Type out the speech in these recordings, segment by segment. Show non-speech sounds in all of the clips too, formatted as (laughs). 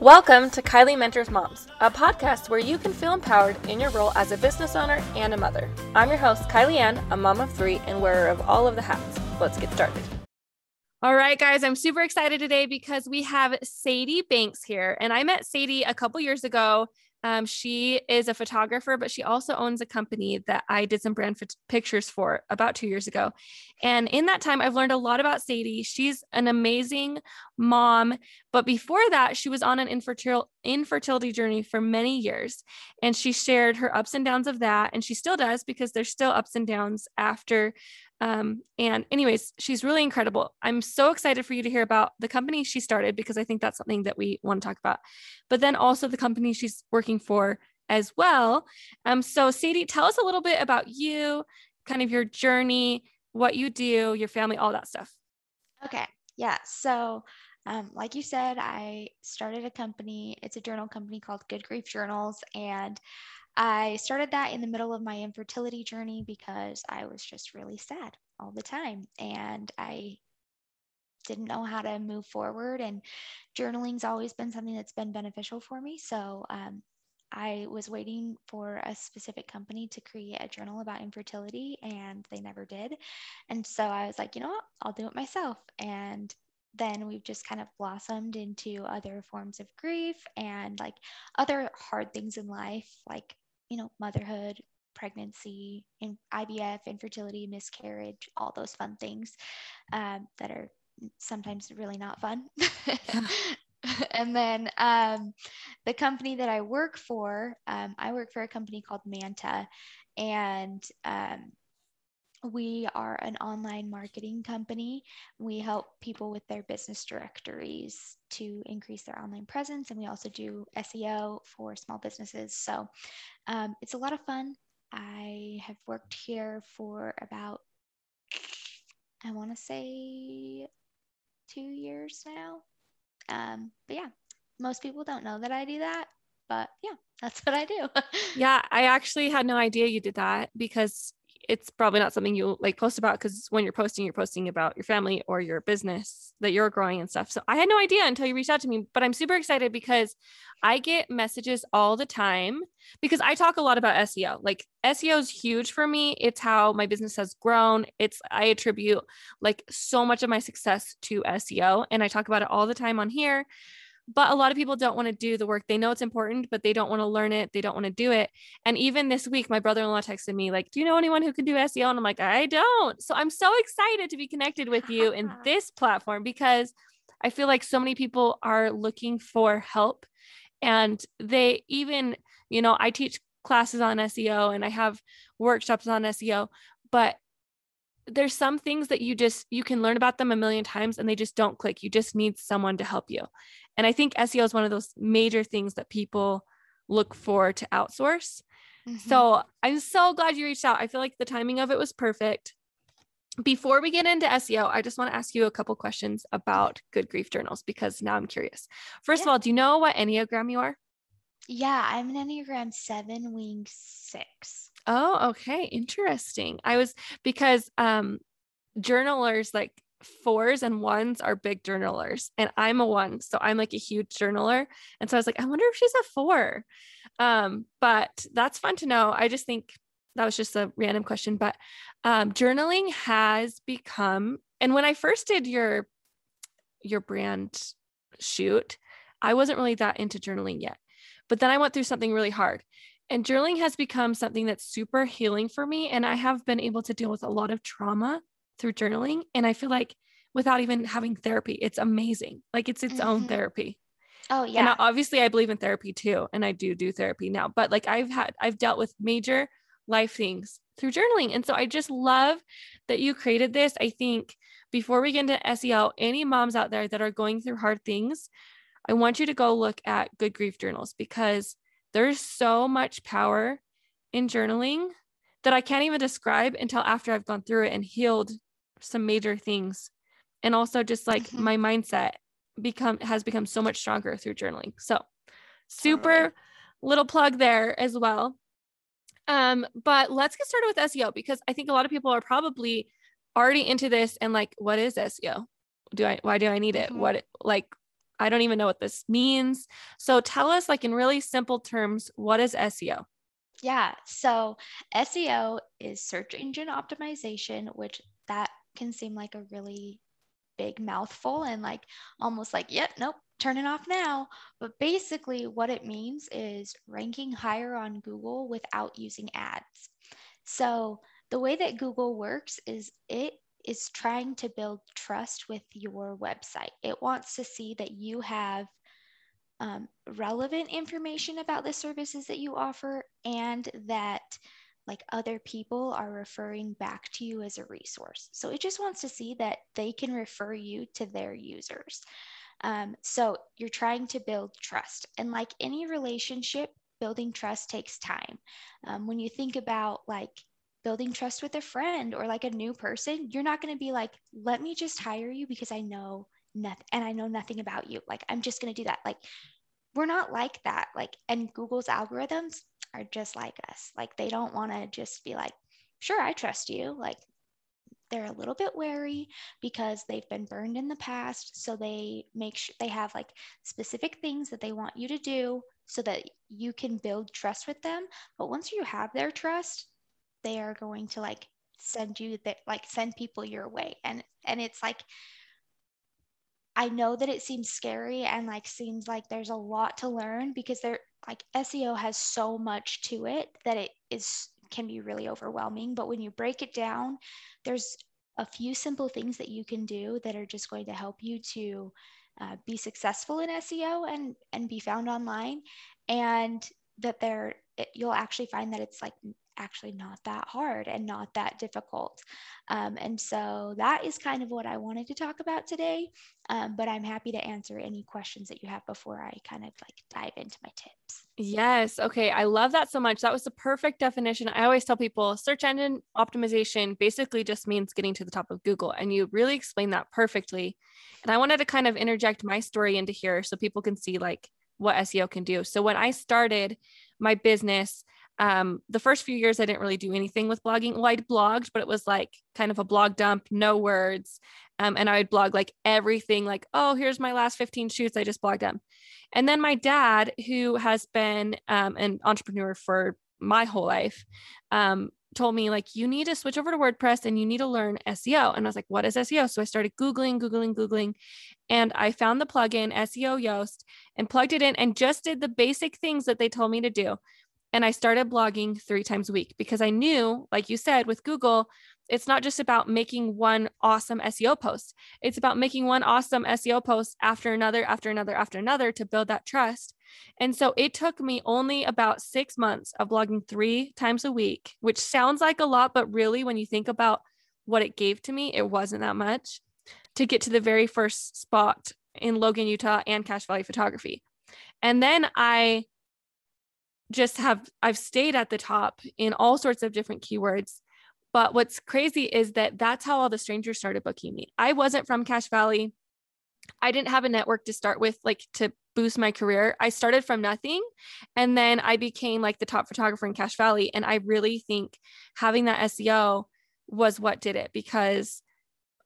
Welcome to Kylie Mentors Moms, a podcast where you can feel empowered in your role as a business owner and a mother. I'm your host, Kylie Ann, a mom of three and wearer of all of the hats. Let's get started. All right, guys, I'm super excited today because we have Sadie Banks here. And I met Sadie a couple years ago um, she is a photographer, but she also owns a company that I did some brand f- pictures for about two years ago. And in that time, I've learned a lot about Sadie. She's an amazing mom. But before that, she was on an infertil- infertility journey for many years. And she shared her ups and downs of that. And she still does because there's still ups and downs after um, and, anyways, she's really incredible. I'm so excited for you to hear about the company she started because I think that's something that we want to talk about. But then also the company she's working for as well. Um, so, Sadie, tell us a little bit about you, kind of your journey, what you do, your family, all that stuff. Okay. Yeah. So, um, like you said, I started a company. It's a journal company called Good Grief Journals. And I started that in the middle of my infertility journey because I was just really sad all the time. And I didn't know how to move forward. And journaling's always been something that's been beneficial for me. So um, I was waiting for a specific company to create a journal about infertility, and they never did. And so I was like, you know what? I'll do it myself. And then we've just kind of blossomed into other forms of grief and like other hard things in life, like you know, motherhood, pregnancy, in IVF, infertility, miscarriage, all those fun things um, that are sometimes really not fun. (laughs) and then um, the company that I work for, um, I work for a company called Manta, and um, we are an online marketing company. We help people with their business directories to increase their online presence, and we also do SEO for small businesses. So um, it's a lot of fun. I have worked here for about, I want to say, two years now. Um, but yeah, most people don't know that I do that. But yeah, (laughs) that's what I do. yeah, I actually had no idea you did that because it's probably not something you like post about because when you're posting, you're posting about your family or your business that you're growing and stuff. So I had no idea until you reached out to me, but I'm super excited because I get messages all the time because I talk a lot about SEO. Like SEO is huge for me. It's how my business has grown. It's, I attribute like so much of my success to SEO and I talk about it all the time on here but a lot of people don't want to do the work. They know it's important, but they don't want to learn it. They don't want to do it. And even this week, my brother in law texted me, like, Do you know anyone who can do SEO? And I'm like, I don't. So I'm so excited to be connected with you in (laughs) this platform because I feel like so many people are looking for help. And they even, you know, I teach classes on SEO and I have workshops on SEO, but there's some things that you just you can learn about them a million times and they just don't click you just need someone to help you and I think SEO is one of those major things that people look for to outsource. Mm-hmm. So I'm so glad you reached out. I feel like the timing of it was perfect. Before we get into SEO, I just want to ask you a couple questions about Good Grief Journals because now I'm curious. First yeah. of all, do you know what Enneagram you are? Yeah, I'm an Enneagram 7 wing 6. Oh, okay. Interesting. I was because um journalers like fours and ones are big journalers and i'm a one so i'm like a huge journaler and so i was like i wonder if she's a four. Um but that's fun to know. I just think that was just a random question but um journaling has become and when i first did your your brand shoot i wasn't really that into journaling yet but then i went through something really hard and journaling has become something that's super healing for me and i have been able to deal with a lot of trauma through journaling. And I feel like without even having therapy, it's amazing. Like it's its mm-hmm. own therapy. Oh yeah. And obviously I believe in therapy too. And I do do therapy now, but like I've had, I've dealt with major life things through journaling. And so I just love that you created this. I think before we get into SEO, any moms out there that are going through hard things, I want you to go look at Good Grief Journals because there's so much power in journaling that I can't even describe until after I've gone through it and healed some major things and also just like mm-hmm. my mindset become has become so much stronger through journaling so super totally. little plug there as well um but let's get started with seo because i think a lot of people are probably already into this and like what is seo do i why do i need it mm-hmm. what like I don't even know what this means. So tell us, like in really simple terms, what is SEO? Yeah. So SEO is search engine optimization, which that can seem like a really big mouthful and like almost like, yep, nope, turn it off now. But basically, what it means is ranking higher on Google without using ads. So the way that Google works is it is trying to build trust with your website. It wants to see that you have um, relevant information about the services that you offer and that like other people are referring back to you as a resource. So it just wants to see that they can refer you to their users. Um, so you're trying to build trust. And like any relationship, building trust takes time. Um, when you think about like building trust with a friend or like a new person, you're not going to be like, let me just hire you because I know nothing and I know nothing about you. Like, I'm just going to do that. Like, we're not like that. Like, and Google's algorithms are just like us. Like, they don't want to just be like, sure, I trust you. Like, they're a little bit wary because they've been burned in the past. So they make sure they have like specific things that they want you to do so that you can build trust with them. But once you have their trust, they are going to like send you that like send people your way. And and it's like I know that it seems scary and like seems like there's a lot to learn because there like SEO has so much to it that it is can be really overwhelming. But when you break it down, there's a few simple things that you can do that are just going to help you to uh, be successful in SEO and and be found online, and that there you'll actually find that it's like actually not that hard and not that difficult. Um, and so that is kind of what I wanted to talk about today. Um, but I'm happy to answer any questions that you have before I kind of like dive into my tips. Yes. Okay. I love that so much. That was the perfect definition. I always tell people search engine optimization basically just means getting to the top of Google. And you really explained that perfectly. And I wanted to kind of interject my story into here so people can see like what SEO can do. So when I started my business, um, the first few years I didn't really do anything with blogging. Well, I blogged, but it was like kind of a blog dump, no words. Um, and I would blog like everything, like, oh, here's my last 15 shoots. I just blogged them. And then my dad, who has been um, an entrepreneur for my whole life, um, told me like you need to switch over to WordPress and you need to learn SEO. And I was like, what is SEO? So I started Googling, Googling, Googling, and I found the plugin SEO Yoast and plugged it in and just did the basic things that they told me to do. And I started blogging three times a week because I knew, like you said, with Google, it's not just about making one awesome SEO post. It's about making one awesome SEO post after another, after another, after another to build that trust. And so it took me only about six months of blogging three times a week, which sounds like a lot, but really, when you think about what it gave to me, it wasn't that much to get to the very first spot in Logan, Utah and Cache Valley photography. And then I just have I've stayed at the top in all sorts of different keywords. But what's crazy is that that's how all the strangers started booking me. I wasn't from Cache Valley. I didn't have a network to start with, like to boost my career. I started from nothing and then I became like the top photographer in Cache Valley. And I really think having that SEO was what did it because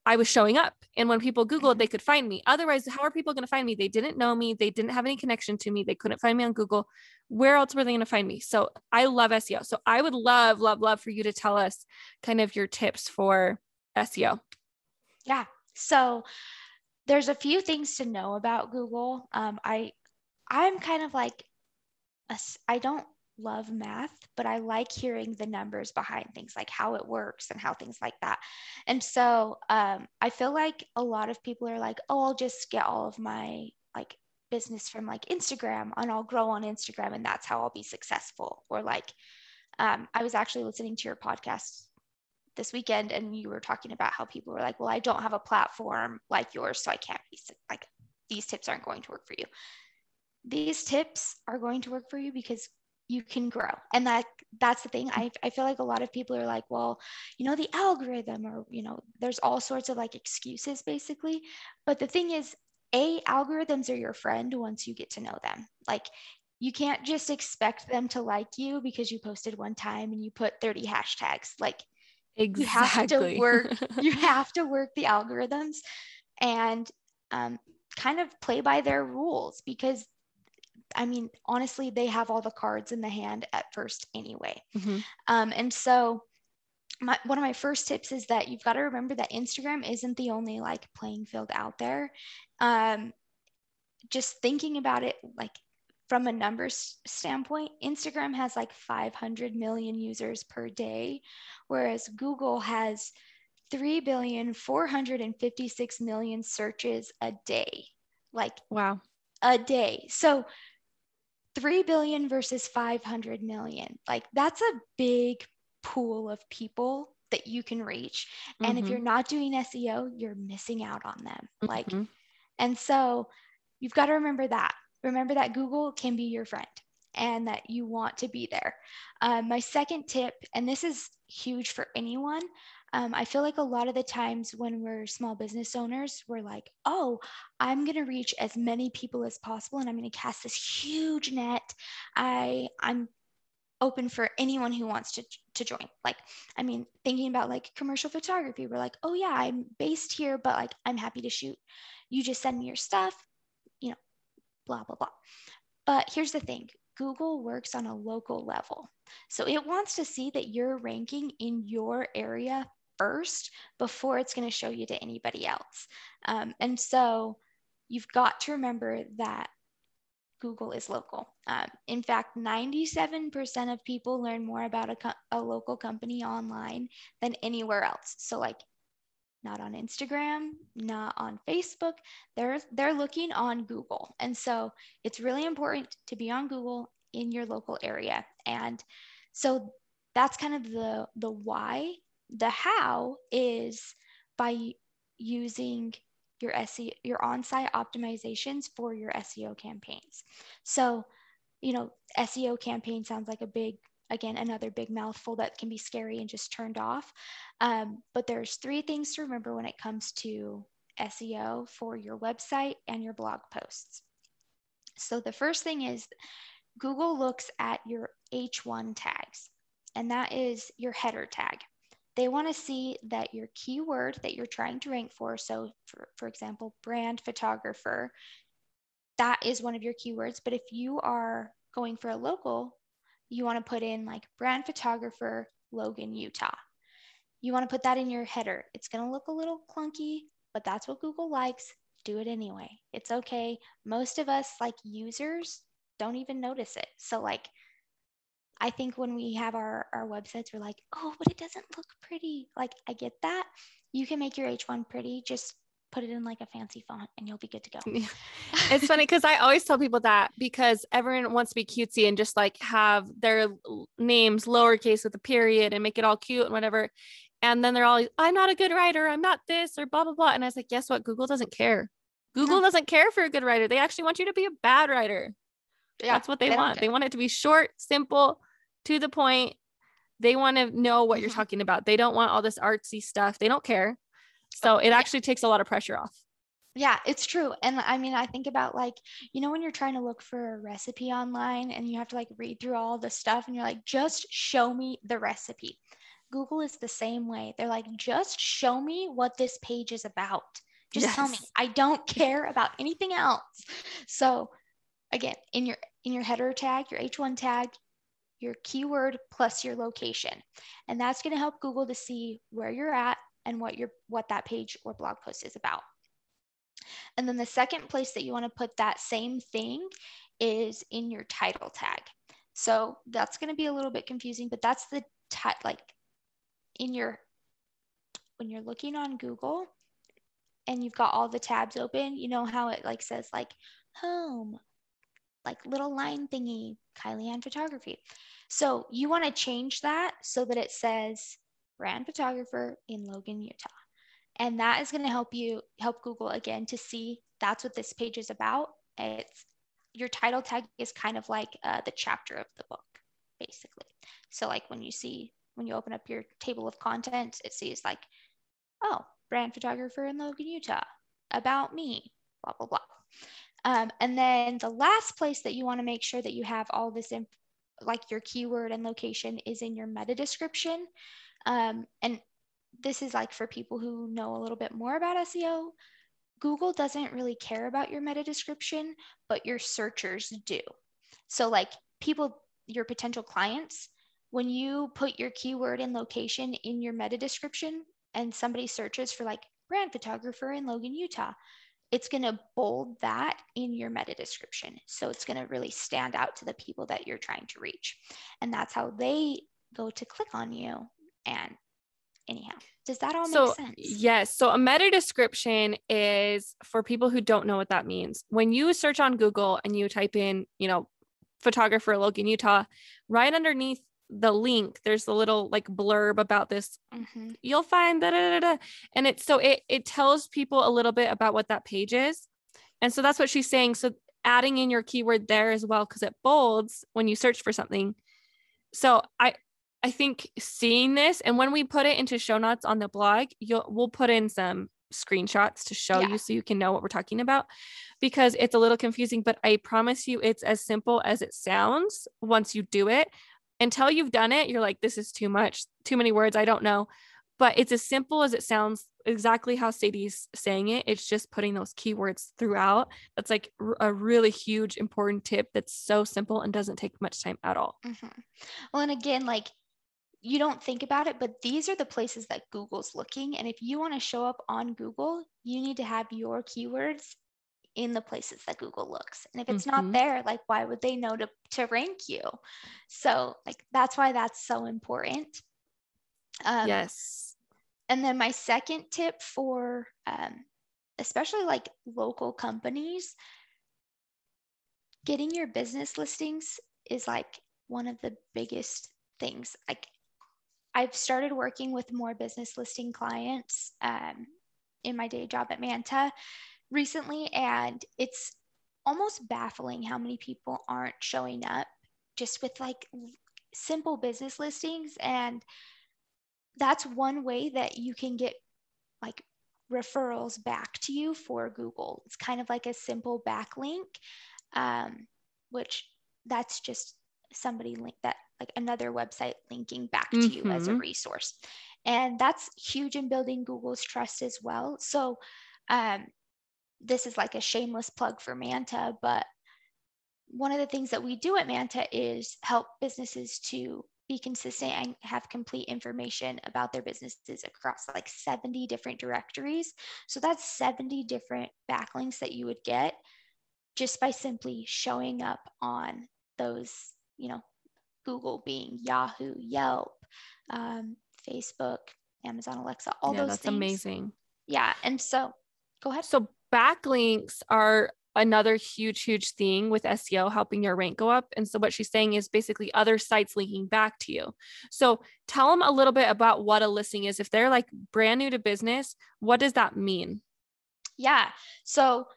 I was showing up. And when people Googled, they could find me. Otherwise, how are people going to find me? They didn't know me. They didn't have any connection to me. They couldn't find me on Google. Where else were they going to find me? So I love SEO. So I would love, love, love for you to tell us kind of your tips for SEO. Yeah. So there's a few things to know about Google. Um, I, I'm kind of like, I don't love math, but I like hearing the numbers behind things, like how it works and how things like that. And so um, I feel like a lot of people are like, oh, I'll just get all of my like business from like Instagram and I'll grow on Instagram and that's how I'll be successful. Or like, um, I was actually listening to your podcast this weekend and you were talking about how people were like, well, I don't have a platform like yours, so I can't be like, these tips aren't going to work for you. These tips are going to work for you because you can grow. And that that's the thing. I, I feel like a lot of people are like well you know the algorithm or you know there's all sorts of like excuses basically. But the thing is a algorithms are your friend once you get to know them. Like you can't just expect them to like you because you posted one time and you put 30 hashtags. Like exactly. you have to work (laughs) you have to work the algorithms and um, kind of play by their rules because I mean, honestly, they have all the cards in the hand at first anyway. Mm-hmm. Um, and so, my, one of my first tips is that you've got to remember that Instagram isn't the only like playing field out there. Um, just thinking about it, like from a numbers standpoint, Instagram has like 500 million users per day, whereas Google has 3 billion 456 million searches a day. Like, wow, a day. So 3 billion versus 500 million. Like that's a big pool of people that you can reach. And mm-hmm. if you're not doing SEO, you're missing out on them. Mm-hmm. Like, and so you've got to remember that. Remember that Google can be your friend and that you want to be there. Um, my second tip, and this is huge for anyone, um, I feel like a lot of the times when we're small business owners, we're like, oh, I'm going to reach as many people as possible and I'm going to cast this huge net. I, I'm open for anyone who wants to, to join. Like, I mean, thinking about like commercial photography, we're like, oh, yeah, I'm based here, but like, I'm happy to shoot. You just send me your stuff, you know, blah, blah, blah. But here's the thing Google works on a local level. So it wants to see that you're ranking in your area first before it's going to show you to anybody else. Um, and so you've got to remember that Google is local. Um, in fact, 97% of people learn more about a, co- a local company online than anywhere else. So, like, not on Instagram, not on Facebook. They're they're looking on Google. And so it's really important to be on Google in your local area. And so that's kind of the the why the how is by using your SEO, your on-site optimizations for your SEO campaigns. So, you know, SEO campaign sounds like a big, again, another big mouthful that can be scary and just turned off. Um, but there's three things to remember when it comes to SEO for your website and your blog posts. So the first thing is Google looks at your H1 tags, and that is your header tag they want to see that your keyword that you're trying to rank for, so for, for example, brand photographer, that is one of your keywords. But if you are going for a local, you want to put in like brand photographer, Logan, Utah. You want to put that in your header. It's going to look a little clunky, but that's what Google likes. Do it anyway. It's okay. Most of us, like users, don't even notice it. So, like, I think when we have our, our websites, we're like, oh, but it doesn't look pretty. Like, I get that. You can make your H1 pretty. Just put it in like a fancy font and you'll be good to go. it's funny because I always tell people that because everyone wants to be cutesy and just like have their names lowercase with a period and make it all cute and whatever. And then they're all, I'm not a good writer. I'm not this or blah, blah, blah. And I was like, guess what? Google doesn't care. Google no. doesn't care for a good writer. They actually want you to be a bad writer. Yeah, That's what they, they want. They want it to be short, simple, to the point. They want to know what you're mm-hmm. talking about. They don't want all this artsy stuff. They don't care. So it actually takes a lot of pressure off. Yeah, it's true. And I mean, I think about like, you know, when you're trying to look for a recipe online and you have to like read through all the stuff and you're like, just show me the recipe. Google is the same way. They're like, just show me what this page is about. Just yes. tell me. I don't care about anything else. So again, in your in your header tag, your H1 tag, your keyword plus your location. And that's going to help Google to see where you're at and what your what that page or blog post is about. And then the second place that you want to put that same thing is in your title tag. So that's going to be a little bit confusing, but that's the like in your when you're looking on Google and you've got all the tabs open, you know how it like says like home, like little line thingy, Kylie Ann photography. So you want to change that so that it says brand photographer in Logan, Utah. And that is going to help you help Google again to see that's what this page is about. It's your title tag is kind of like uh, the chapter of the book, basically. So like when you see when you open up your table of contents, it sees like, oh, brand photographer in Logan, Utah, about me, blah blah blah. Um, and then the last place that you want to make sure that you have all this, inf- like your keyword and location, is in your meta description. Um, and this is like for people who know a little bit more about SEO. Google doesn't really care about your meta description, but your searchers do. So, like people, your potential clients, when you put your keyword and location in your meta description and somebody searches for like brand photographer in Logan, Utah, it's going to bold that in your meta description. So it's going to really stand out to the people that you're trying to reach. And that's how they go to click on you. And anyhow, does that all so, make sense? Yes. So a meta description is for people who don't know what that means. When you search on Google and you type in, you know, photographer Logan, Utah, right underneath the link there's a little like blurb about this. Mm-hmm. you'll find that and it's so it it tells people a little bit about what that page is. And so that's what she's saying. So adding in your keyword there as well because it bolds when you search for something. So i i think seeing this and when we put it into show notes on the blog you'll we'll put in some screenshots to show yeah. you so you can know what we're talking about because it's a little confusing but i promise you it's as simple as it sounds once you do it until you've done it, you're like, this is too much, too many words. I don't know. But it's as simple as it sounds, exactly how Sadie's saying it. It's just putting those keywords throughout. That's like a really huge, important tip that's so simple and doesn't take much time at all. Mm-hmm. Well, and again, like you don't think about it, but these are the places that Google's looking. And if you want to show up on Google, you need to have your keywords in the places that Google looks. And if it's mm-hmm. not there, like why would they know to, to rank you? So like that's why that's so important. Um, yes. And then my second tip for um, especially like local companies, getting your business listings is like one of the biggest things. Like I've started working with more business listing clients um, in my day job at Manta recently, and it's almost baffling how many people aren't showing up just with like simple business listings. And that's one way that you can get like referrals back to you for Google. It's kind of like a simple backlink, um, which that's just somebody link that like another website linking back to mm-hmm. you as a mm-hmm. resource. And that's huge in building Google's trust as well. So um, this is like a shameless plug for Manta, but one of the things that we do at Manta is help businesses to be consistent and have complete information about their businesses across like 70 different directories. So that's 70 different backlinks that you would get just by simply showing up on those, you know, Google Bing Yahoo, Yelp, um, Facebook, Amazon Alexa, all yeah, those that's things. amazing. Yeah. And so go ahead. So backlinks are another huge, huge thing with SEO, helping your rank go up. And so, what she's saying is basically other sites linking back to you. So, tell them a little bit about what a listing is. If they're like brand new to business, what does that mean? Yeah. So,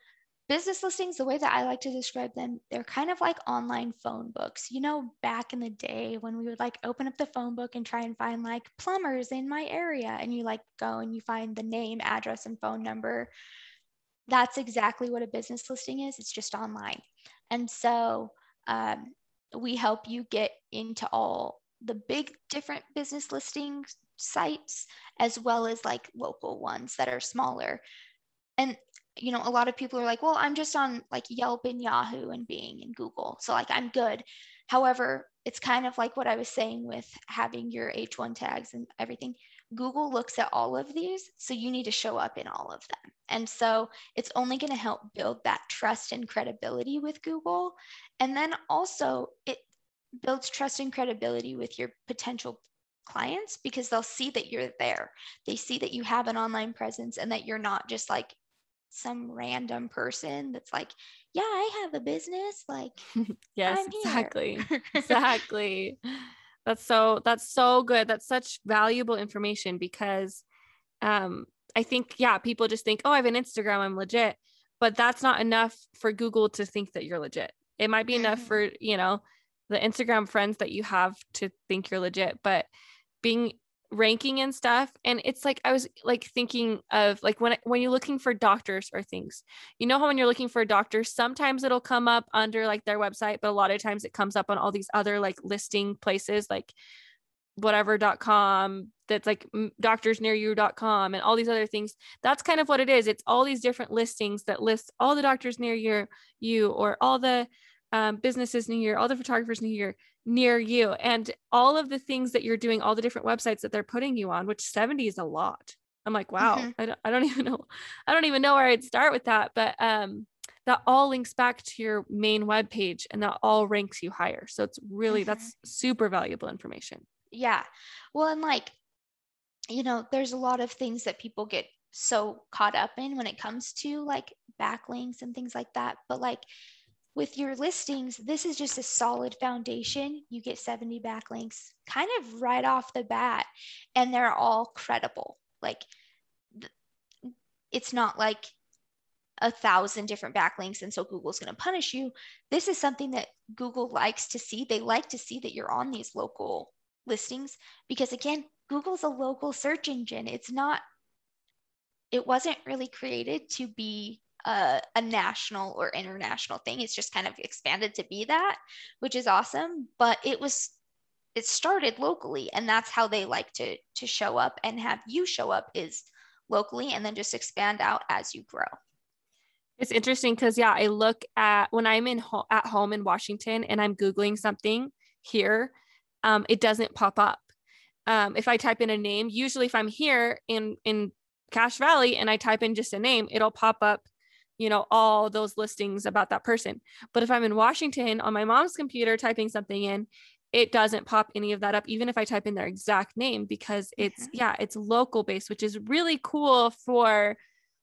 business listings, the way that I like to describe them, they're kind of like online phone books. You know, back in the day when we would like open up the phone book and try and find like plumbers in my area, and you like go and you find the name, address, and phone number that's exactly what a business listing is. It's just online. And so um, we help you get into all the big different business listing sites as well as like local ones that are smaller. And you know, a lot of people are like, well, I'm just on like Yelp and Yahoo and Bing and Google. So like I'm good. However, it's kind of like what I was saying with having your H1 tags and everything. Google looks at all of these, so you need to show up in all of them. And so it's only going to help build that trust and credibility with Google. And then also, it builds trust and credibility with your potential clients because they'll see that you're there. They see that you have an online presence and that you're not just like some random person that's like, yeah, I have a business. Like, (laughs) yes, exactly. (laughs) exactly. That's so that's so good. That's such valuable information because um I think yeah, people just think, "Oh, I have an Instagram, I'm legit." But that's not enough for Google to think that you're legit. It might be mm-hmm. enough for, you know, the Instagram friends that you have to think you're legit, but being ranking and stuff and it's like i was like thinking of like when when you're looking for doctors or things you know how when you're looking for a doctor sometimes it'll come up under like their website but a lot of times it comes up on all these other like listing places like whatever.com that's like doctorsnearyou.com and all these other things. That's kind of what it is. It's all these different listings that list all the doctors near your you or all the um, businesses near you, all the photographers near you, near you, and all of the things that you're doing, all the different websites that they're putting you on, which 70 is a lot. I'm like, wow, mm-hmm. I, don't, I don't (laughs) even know. I don't even know where I'd start with that. But um, that all links back to your main web page and that all ranks you higher. So it's really, mm-hmm. that's super valuable information. Yeah. Well, and like, you know, there's a lot of things that people get so caught up in when it comes to like backlinks and things like that. But like with your listings, this is just a solid foundation. You get 70 backlinks kind of right off the bat, and they're all credible. Like, it's not like a thousand different backlinks and so google's going to punish you this is something that google likes to see they like to see that you're on these local listings because again google's a local search engine it's not it wasn't really created to be a, a, national or international thing. It's just kind of expanded to be that which is awesome. But it was it started locally and that's how they like to to show up and have you show up is locally and then just expand out as you grow. It's interesting because yeah, I look at when I'm in ho- at home in Washington and I'm googling something here, um, it doesn't pop up. Um, if I type in a name, usually if I'm here in in Cache Valley and I type in just a name, it'll pop up, you know, all those listings about that person. But if I'm in Washington on my mom's computer typing something in, it doesn't pop any of that up, even if I type in their exact name, because it's mm-hmm. yeah, it's local based, which is really cool for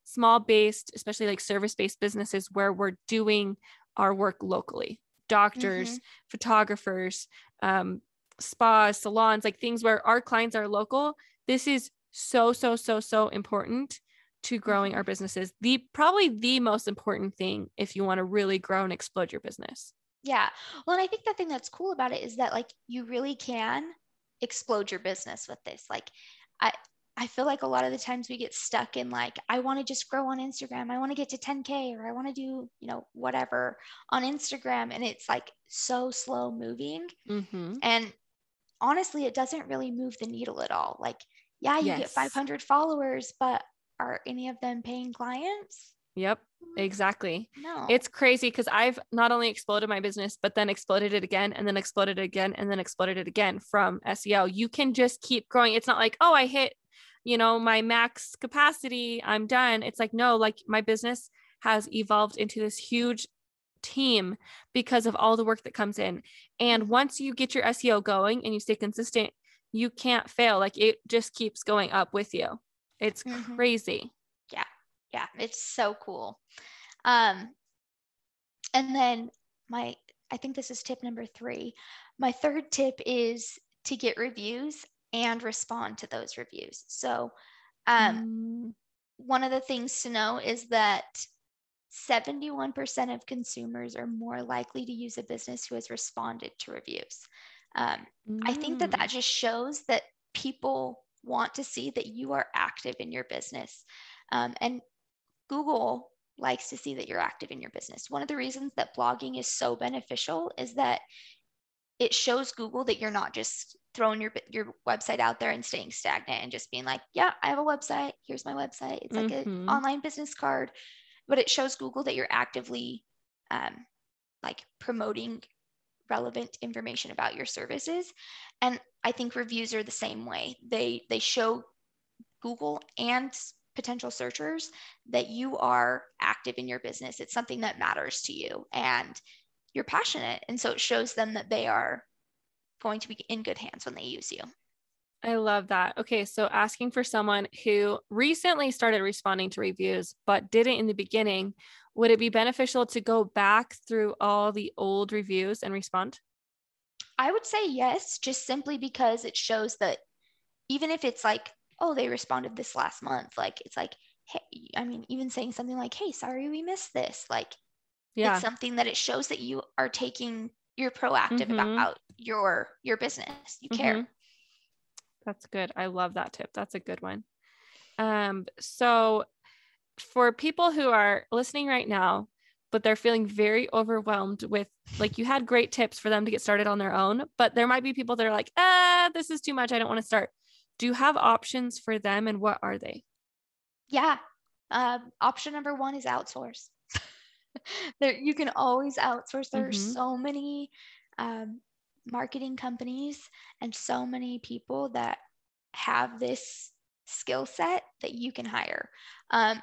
small based, especially like service based businesses where we're doing our work locally doctors, mm-hmm. photographers, um, spas, salons, like things where our clients are local. This is so, so, so, so important to growing mm-hmm. our businesses. The probably the most important thing if you want to really grow and explode your business. Yeah. Well, and I think the thing that's cool about it is that like you really can explode your business with this. Like I I feel like a lot of the times we get stuck in like, I want to just grow on Instagram. I want to get to 10K or I want to do, you know, whatever on Instagram. And it's like so slow moving. Mm-hmm. And honestly, it doesn't really move the needle at all. Like, yeah, you yes. get 500 followers, but are any of them paying clients? Yep, mm, exactly. No. It's crazy because I've not only exploded my business, but then exploded it again and then exploded it again and then exploded it again from SEO. You can just keep growing. It's not like, oh, I hit you know, my max capacity, I'm done. It's like, no, like my business has evolved into this huge team because of all the work that comes in. And once you get your SEO going and you stay consistent, you can't fail. Like it just keeps going up with you. It's mm-hmm. crazy. Yeah. Yeah. It's so cool. Um, and then my, I think this is tip number three. My third tip is to get reviews and respond to those reviews. So, um, mm. one of the things to know is that 71% of consumers are more likely to use a business who has responded to reviews. Um, mm. I think that that mm. just shows that people want to see that you are active in your business. Um, and Google likes to see that you're active in your business. One of the reasons that blogging is so beneficial is that it shows Google that you're not just throwing your your website out there and staying stagnant and just being like, yeah, I have a website. Here's my website. It's like mm-hmm. an online business card, but it shows Google that you're actively um, like promoting relevant information about your services. And I think reviews are the same way. They they show Google and potential searchers that you are active in your business. It's something that matters to you and you're passionate. And so it shows them that they are going to be in good hands when they use you. I love that. Okay, so asking for someone who recently started responding to reviews but didn't in the beginning, would it be beneficial to go back through all the old reviews and respond? I would say yes, just simply because it shows that even if it's like, oh, they responded this last month, like it's like, hey, I mean, even saying something like, hey, sorry we missed this, like, yeah. it's something that it shows that you are taking you're proactive mm-hmm. about your your business you care mm-hmm. that's good i love that tip that's a good one um so for people who are listening right now but they're feeling very overwhelmed with like you had great tips for them to get started on their own but there might be people that are like ah this is too much i don't want to start Do you have options for them and what are they? Yeah. Um, option number one is outsource. (laughs) there, you can always outsource. There mm-hmm. are so many um, marketing companies and so many people that have this skill set that you can hire. Um,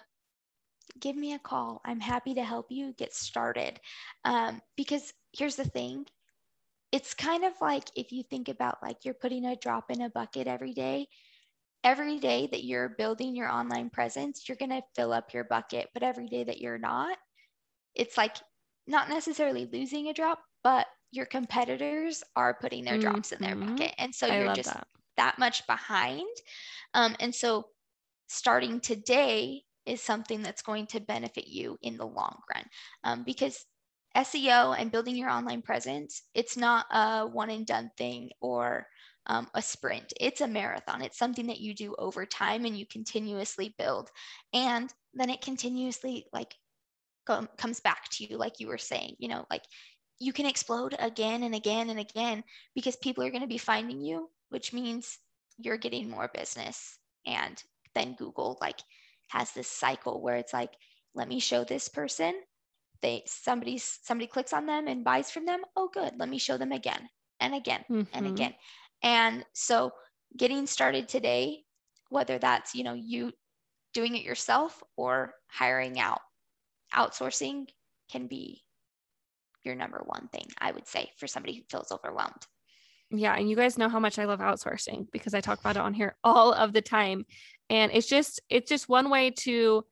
give me a call. I'm happy to help you get started. Um, because here's the thing it's kind of like if you think about like you're putting a drop in a bucket every day every day that you're building your online presence you're going to fill up your bucket but every day that you're not it's like not necessarily losing a drop but your competitors are putting their mm-hmm. drops in their mm-hmm. bucket and so I you're just that. that. much behind um, and so starting today is something that's going to benefit you in the long run um, because SEO and building your online presence, it's not a one and done thing or um, a sprint. It's a marathon. It's something that you do over time and you continuously build. And then it continuously like com- comes back to you, like you were saying, you know, like you can explode again and again and again because people are going to be finding you, which means you're getting more business. And then Google like has this cycle where it's like, let me show this person. They somebody somebody clicks on them and buys from them. Oh good. Let me show them again and again mm-hmm. and again. And so getting started today whether that's you know you doing it yourself or hiring out outsourcing can be your number one thing i would say for somebody who feels overwhelmed yeah and you guys know how much i love outsourcing because i talk about it on here (laughs) all of the time and it's just it's just one way to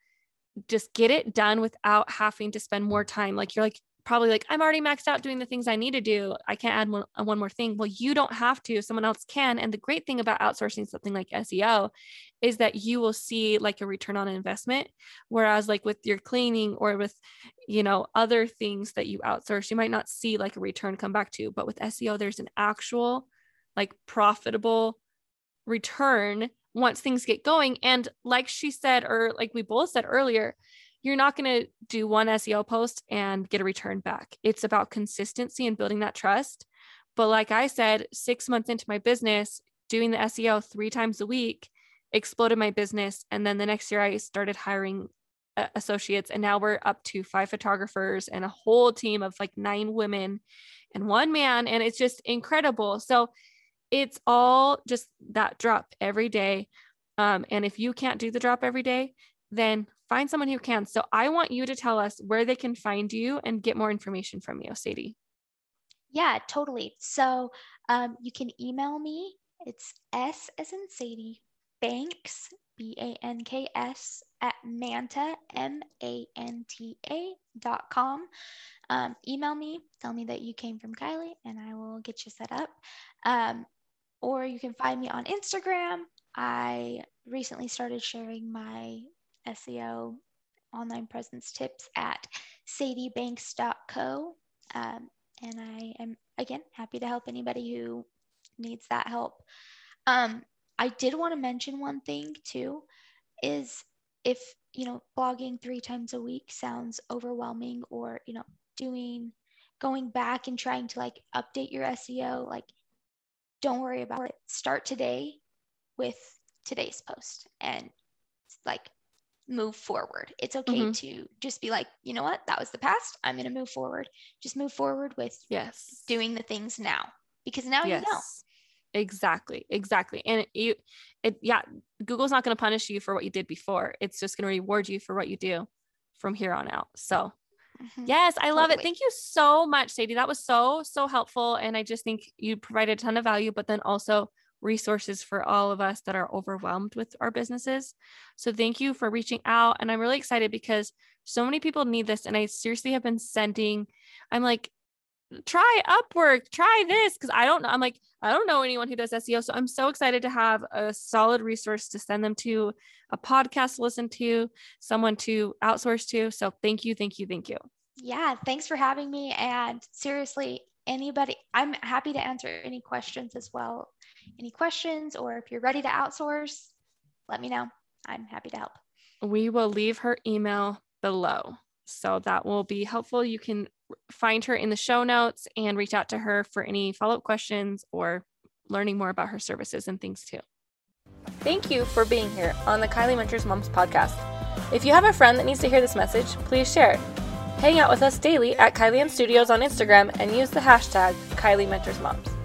just get it done without having to spend more time. Like you're like, probably like, I'm already maxed out doing the things I need to do. I can't add one, uh, one more thing. Well, you don't have to, someone else can. And the great thing about outsourcing something like SEO is that you will see like a return on investment. Whereas like with your cleaning or with, you know, other things that you outsource, you might not see like a return come back to. But with SEO, there's an actual like profitable return once things get going. And like she said, or like we both said earlier, you're not going to do one SEO post and get a return back. It's about consistency and building that trust. But like I said, six months into my business, doing the SEO three times a week exploded my business. And then the next year, I started hiring uh, associates, and now we're up to five photographers and a whole team of like nine women and one man. And it's just incredible. So it's all just that drop every day. Um, and if you can't do the drop every day, then find someone who can. So I want you to tell us where they can find you and get more information from you, Sadie. Yeah, totally. So um, you can email me. It's S as in Sadie Banks, B A N K S, at Manta, M A N T A dot com. Um, email me, tell me that you came from Kylie, and I will get you set up. Um, or you can find me on Instagram. I recently started sharing my SEO online presence tips at sadiebanks.co. Um, and I am, again, happy to help anybody who needs that help. Um, I did want to mention one thing too is if, you know, blogging three times a week sounds overwhelming or, you know, doing, going back and trying to like update your SEO, like don't worry about it. Start today with today's post and like move forward. It's okay mm-hmm. to just be like, you know what, that was the past. I'm going to move forward. Just move forward with yes, doing the things now because now yes. you know. Exactly. Exactly. And it, you, it, yeah, Google's not going to punish you for what you did before. It's just going to reward you for what you do from here on out. So Mm-hmm. Yes, I love it. Thank you so much, Sadie. That was so, so helpful. And I just think you provided a ton of value, but then also resources for all of us that are overwhelmed with our businesses. So thank you for reaching out. And I'm really excited because so many people need this. And I seriously have been sending, I'm like, try Upwork, try this. Cause I don't know. I'm like, I don't know anyone who does SEO. So I'm so excited to have a solid resource to send them to, a podcast to listen to, someone to outsource to. So thank you, thank you, thank you. Yeah, thanks for having me. And seriously, anybody, I'm happy to answer any questions as well. Any questions, or if you're ready to outsource, let me know. I'm happy to help. We will leave her email below. So that will be helpful. You can find her in the show notes and reach out to her for any follow up questions or learning more about her services and things too. Thank you for being here on the Kylie Mentors Moms podcast. If you have a friend that needs to hear this message, please share it. Hang out with us daily at Kylie Studios on Instagram and use the hashtag Kylie Mentors Moms.